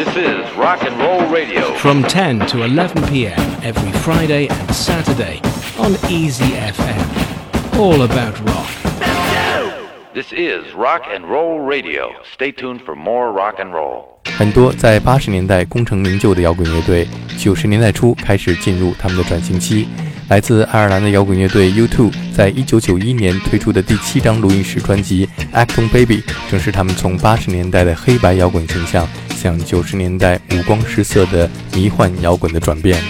This is Rock and Roll Radio. From 10 to 11 p.m. every Friday and Saturday on Easy FM. All about rock. This is Rock and Roll Radio. Stay tuned for more rock and roll. 很多在八十年代功成名就的摇滚乐队，九十年代初开始进入他们的转型期。来自爱尔兰的摇滚乐队 U2 在一九九一年推出的第七张录音室专辑《Acton Baby》，正是他们从八十年代的黑白摇滚形象像九十年代五光十色的迷幻摇滚的转变。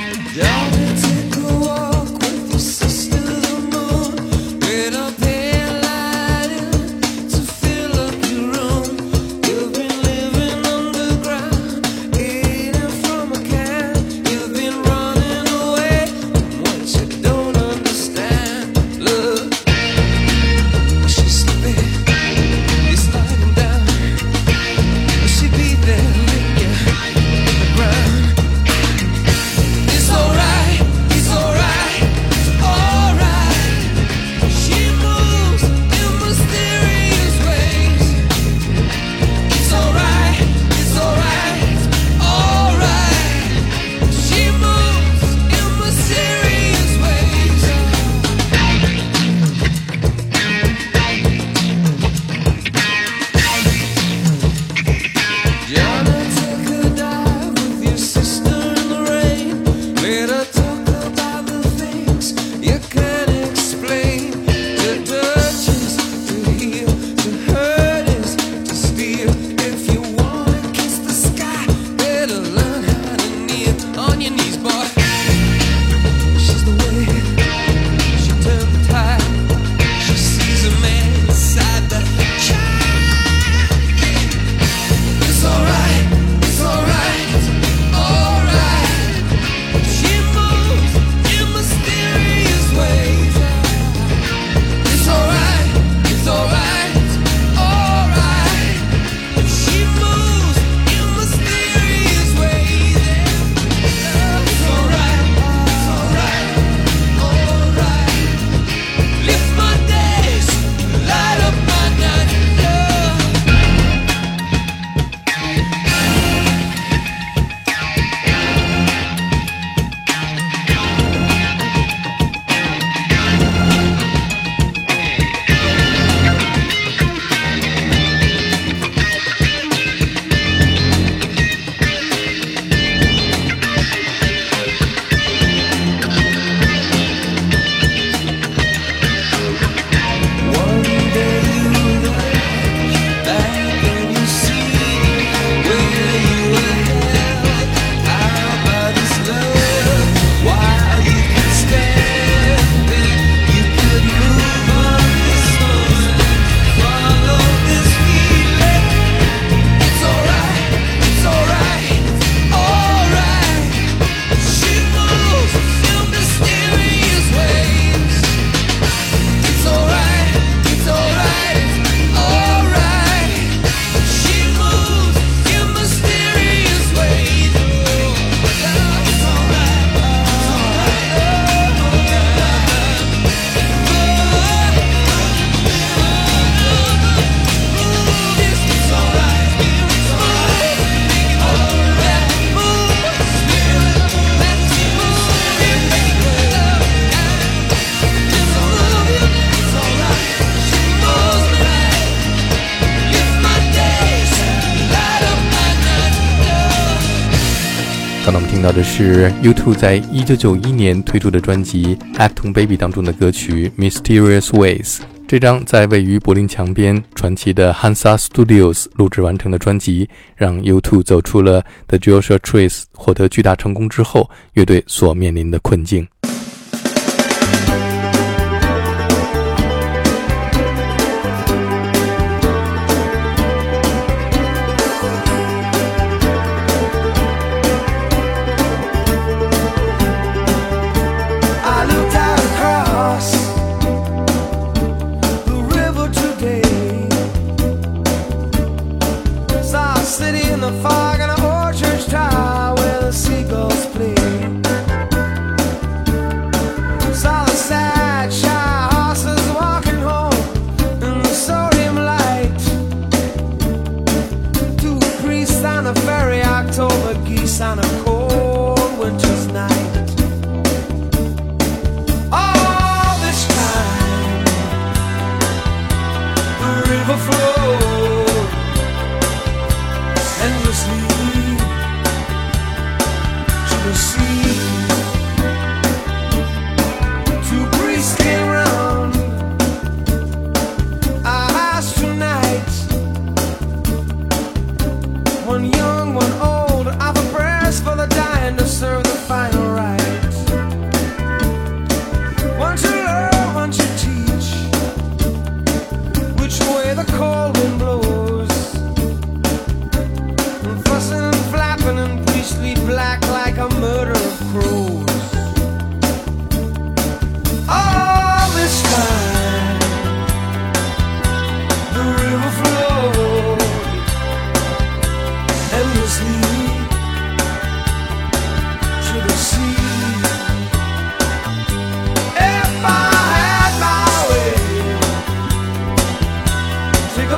听到的是 U2 在一九九一年推出的专辑《Acton Baby》当中的歌曲《Mysterious Ways》。这张在位于柏林墙边传奇的 Hansa Studios 录制完成的专辑，让 U2 走出了 The Joshua Trees 获得巨大成功之后乐队所面临的困境。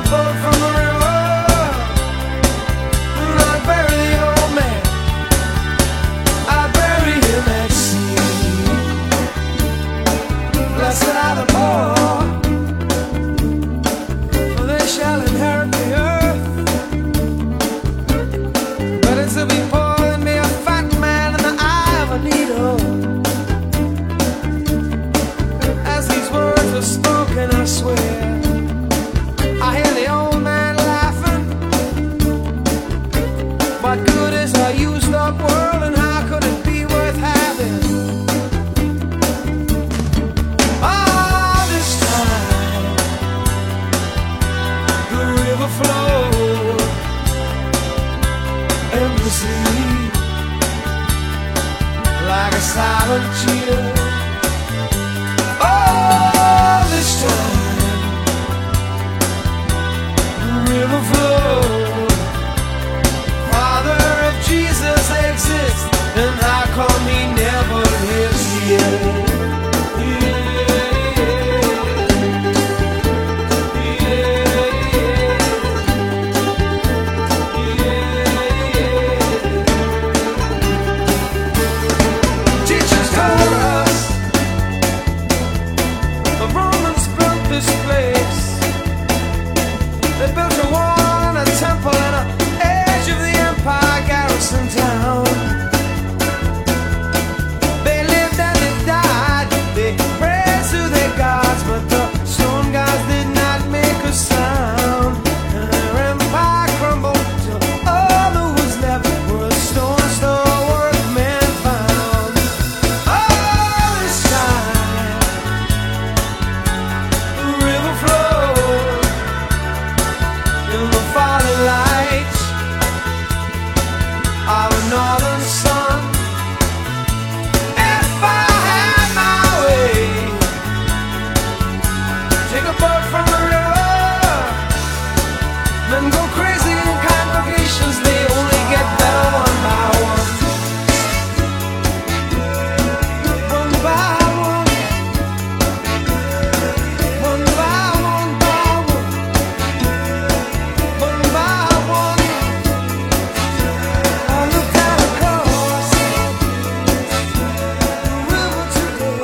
above overflow endlessly like a silent cheer.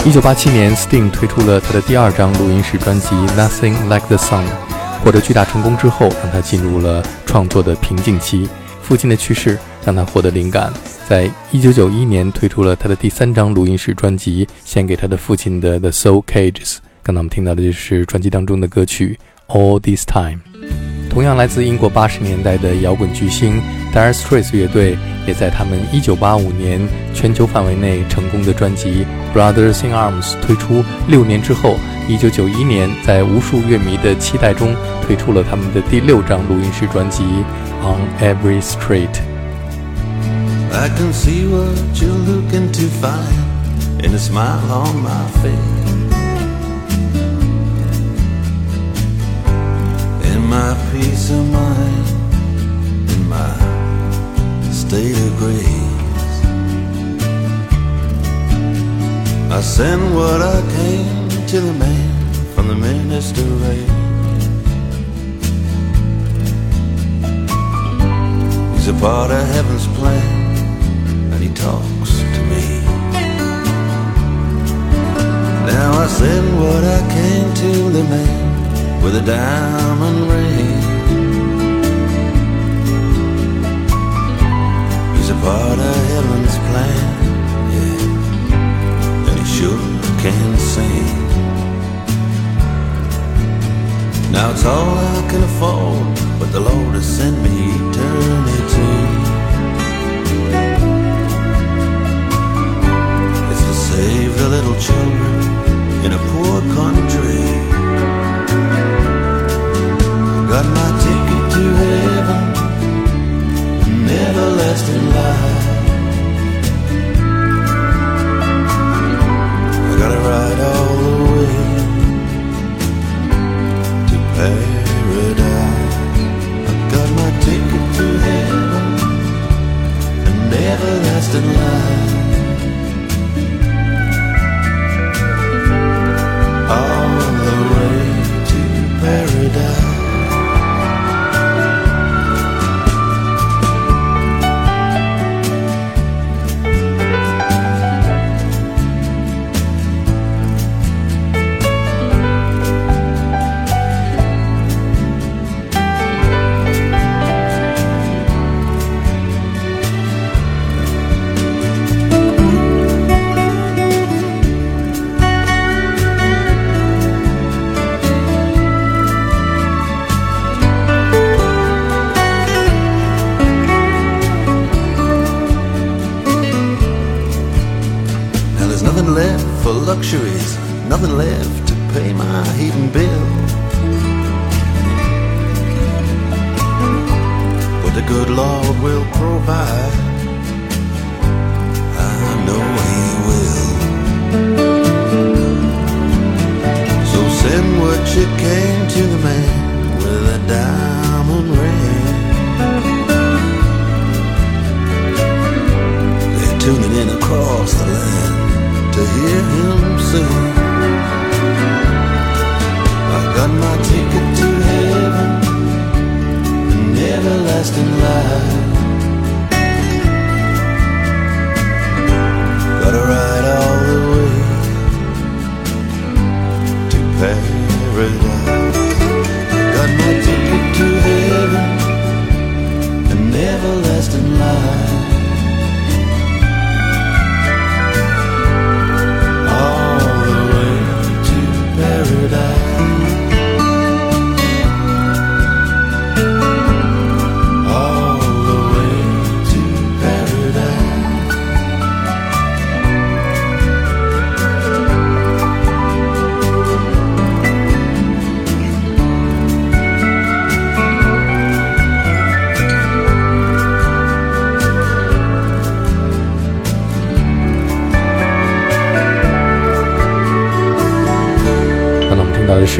一九八七年，Sting 推出了他的第二张录音室专辑《Nothing Like the Sun》，获得巨大成功之后，让他进入了创作的瓶颈期。父亲的去世让他获得灵感，在一九九一年推出了他的第三张录音室专辑，献给他的父亲的《The Soul Cages》。刚才我们听到的就是专辑当中的歌曲《All This Time》。同样来自英国八十年代的摇滚巨星 Dire Straits 乐队，也在他们1985年全球范围内成功的专辑《Brothers in Arms》推出六年之后，1991年在无数乐迷的期待中推出了他们的第六张录音室专辑《On Every Street》。I can see what you're looking to find in a smile on my face. My peace of mind in my state of grace. I send what I came to the man from the minister race. He's a part of heaven's plan and he talks to me. Now I send what I can to the man with a diamond sing. I got my ticket to heaven, an everlasting life.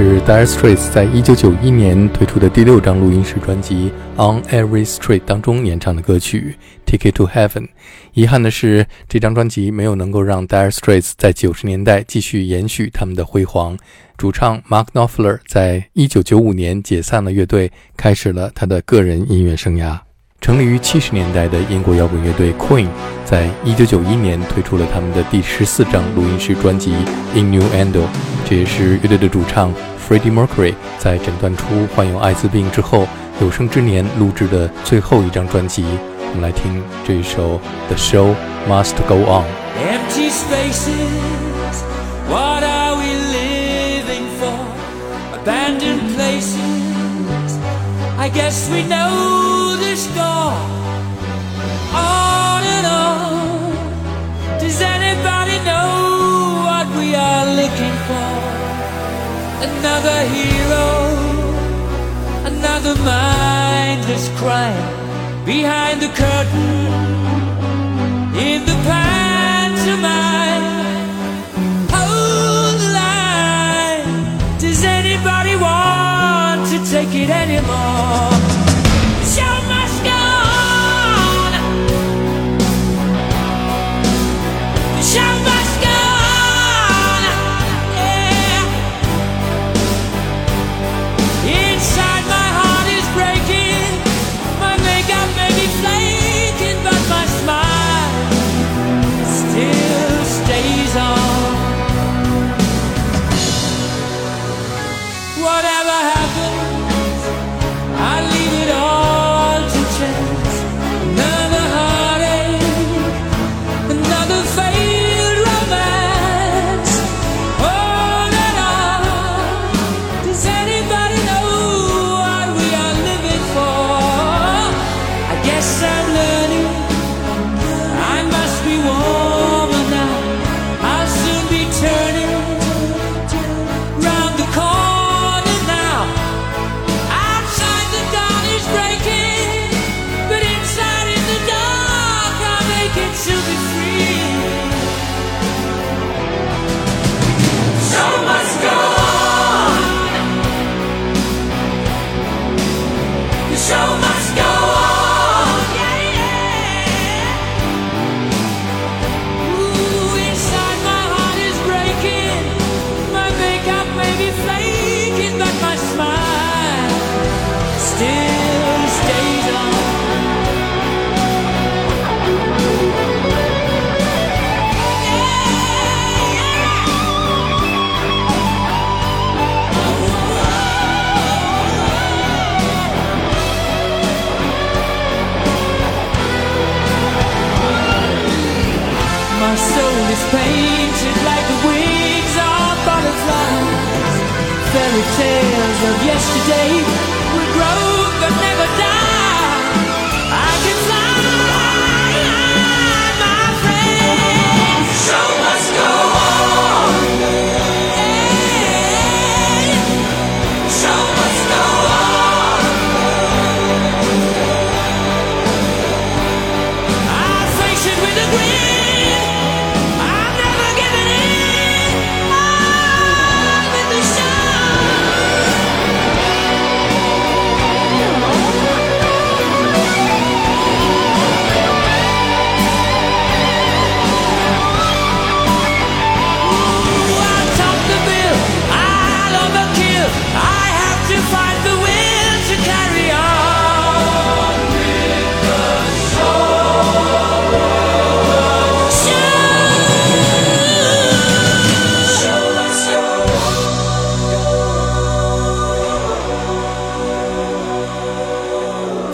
是 Dire Straits 在一九九一年推出的第六张录音室专辑《On Every Street》当中演唱的歌曲《Ticket to Heaven》。遗憾的是，这张专辑没有能够让 Dire Straits 在九十年代继续延续他们的辉煌。主唱 Mark Knopfler 在一九九五年解散了乐队，开始了他的个人音乐生涯。成立于七十年代的英国摇滚乐队 Queen，在一九九一年推出了他们的第十四张录音室专辑《Innuendo》，这也是乐队的主唱 Freddie Mercury 在诊断出患有艾滋病之后有生之年录制的最后一张专辑。我们来听这一首《The Show Must Go On》。Empty spaces, what are we living for? Abandoned places, I guess we know the score. On and on, does anybody know what we are looking for? Another hero, another mindless crime behind the curtain in the pantomime. Hold the line. Does anybody want to take it anymore?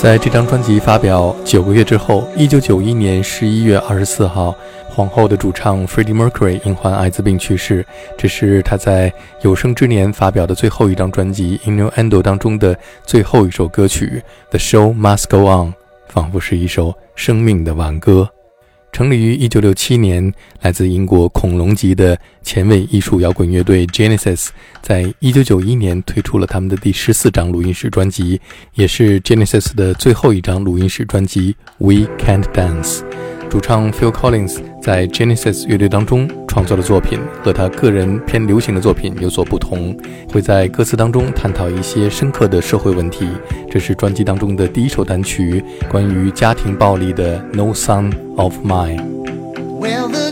在这张专辑发表九个月之后，一九九一年十一月二十四号，皇后的主唱 Freddie Mercury 因患艾滋病去世。这是他在有生之年发表的最后一张专辑《Innuendo》当中的最后一首歌曲《The Show Must Go On》，仿佛是一首生命的挽歌。成立于1967年，来自英国恐龙级的前卫艺术摇滚乐队 Genesis，在1991年推出了他们的第十四张录音室专辑，也是 Genesis 的最后一张录音室专辑《We Can't Dance》。主唱 Phil Collins 在 Genesis 乐队当中创作的作品和他个人偏流行的作品有所不同，会在歌词当中探讨一些深刻的社会问题。这是专辑当中的第一首单曲，关于家庭暴力的《No Son of Mine》。Well, the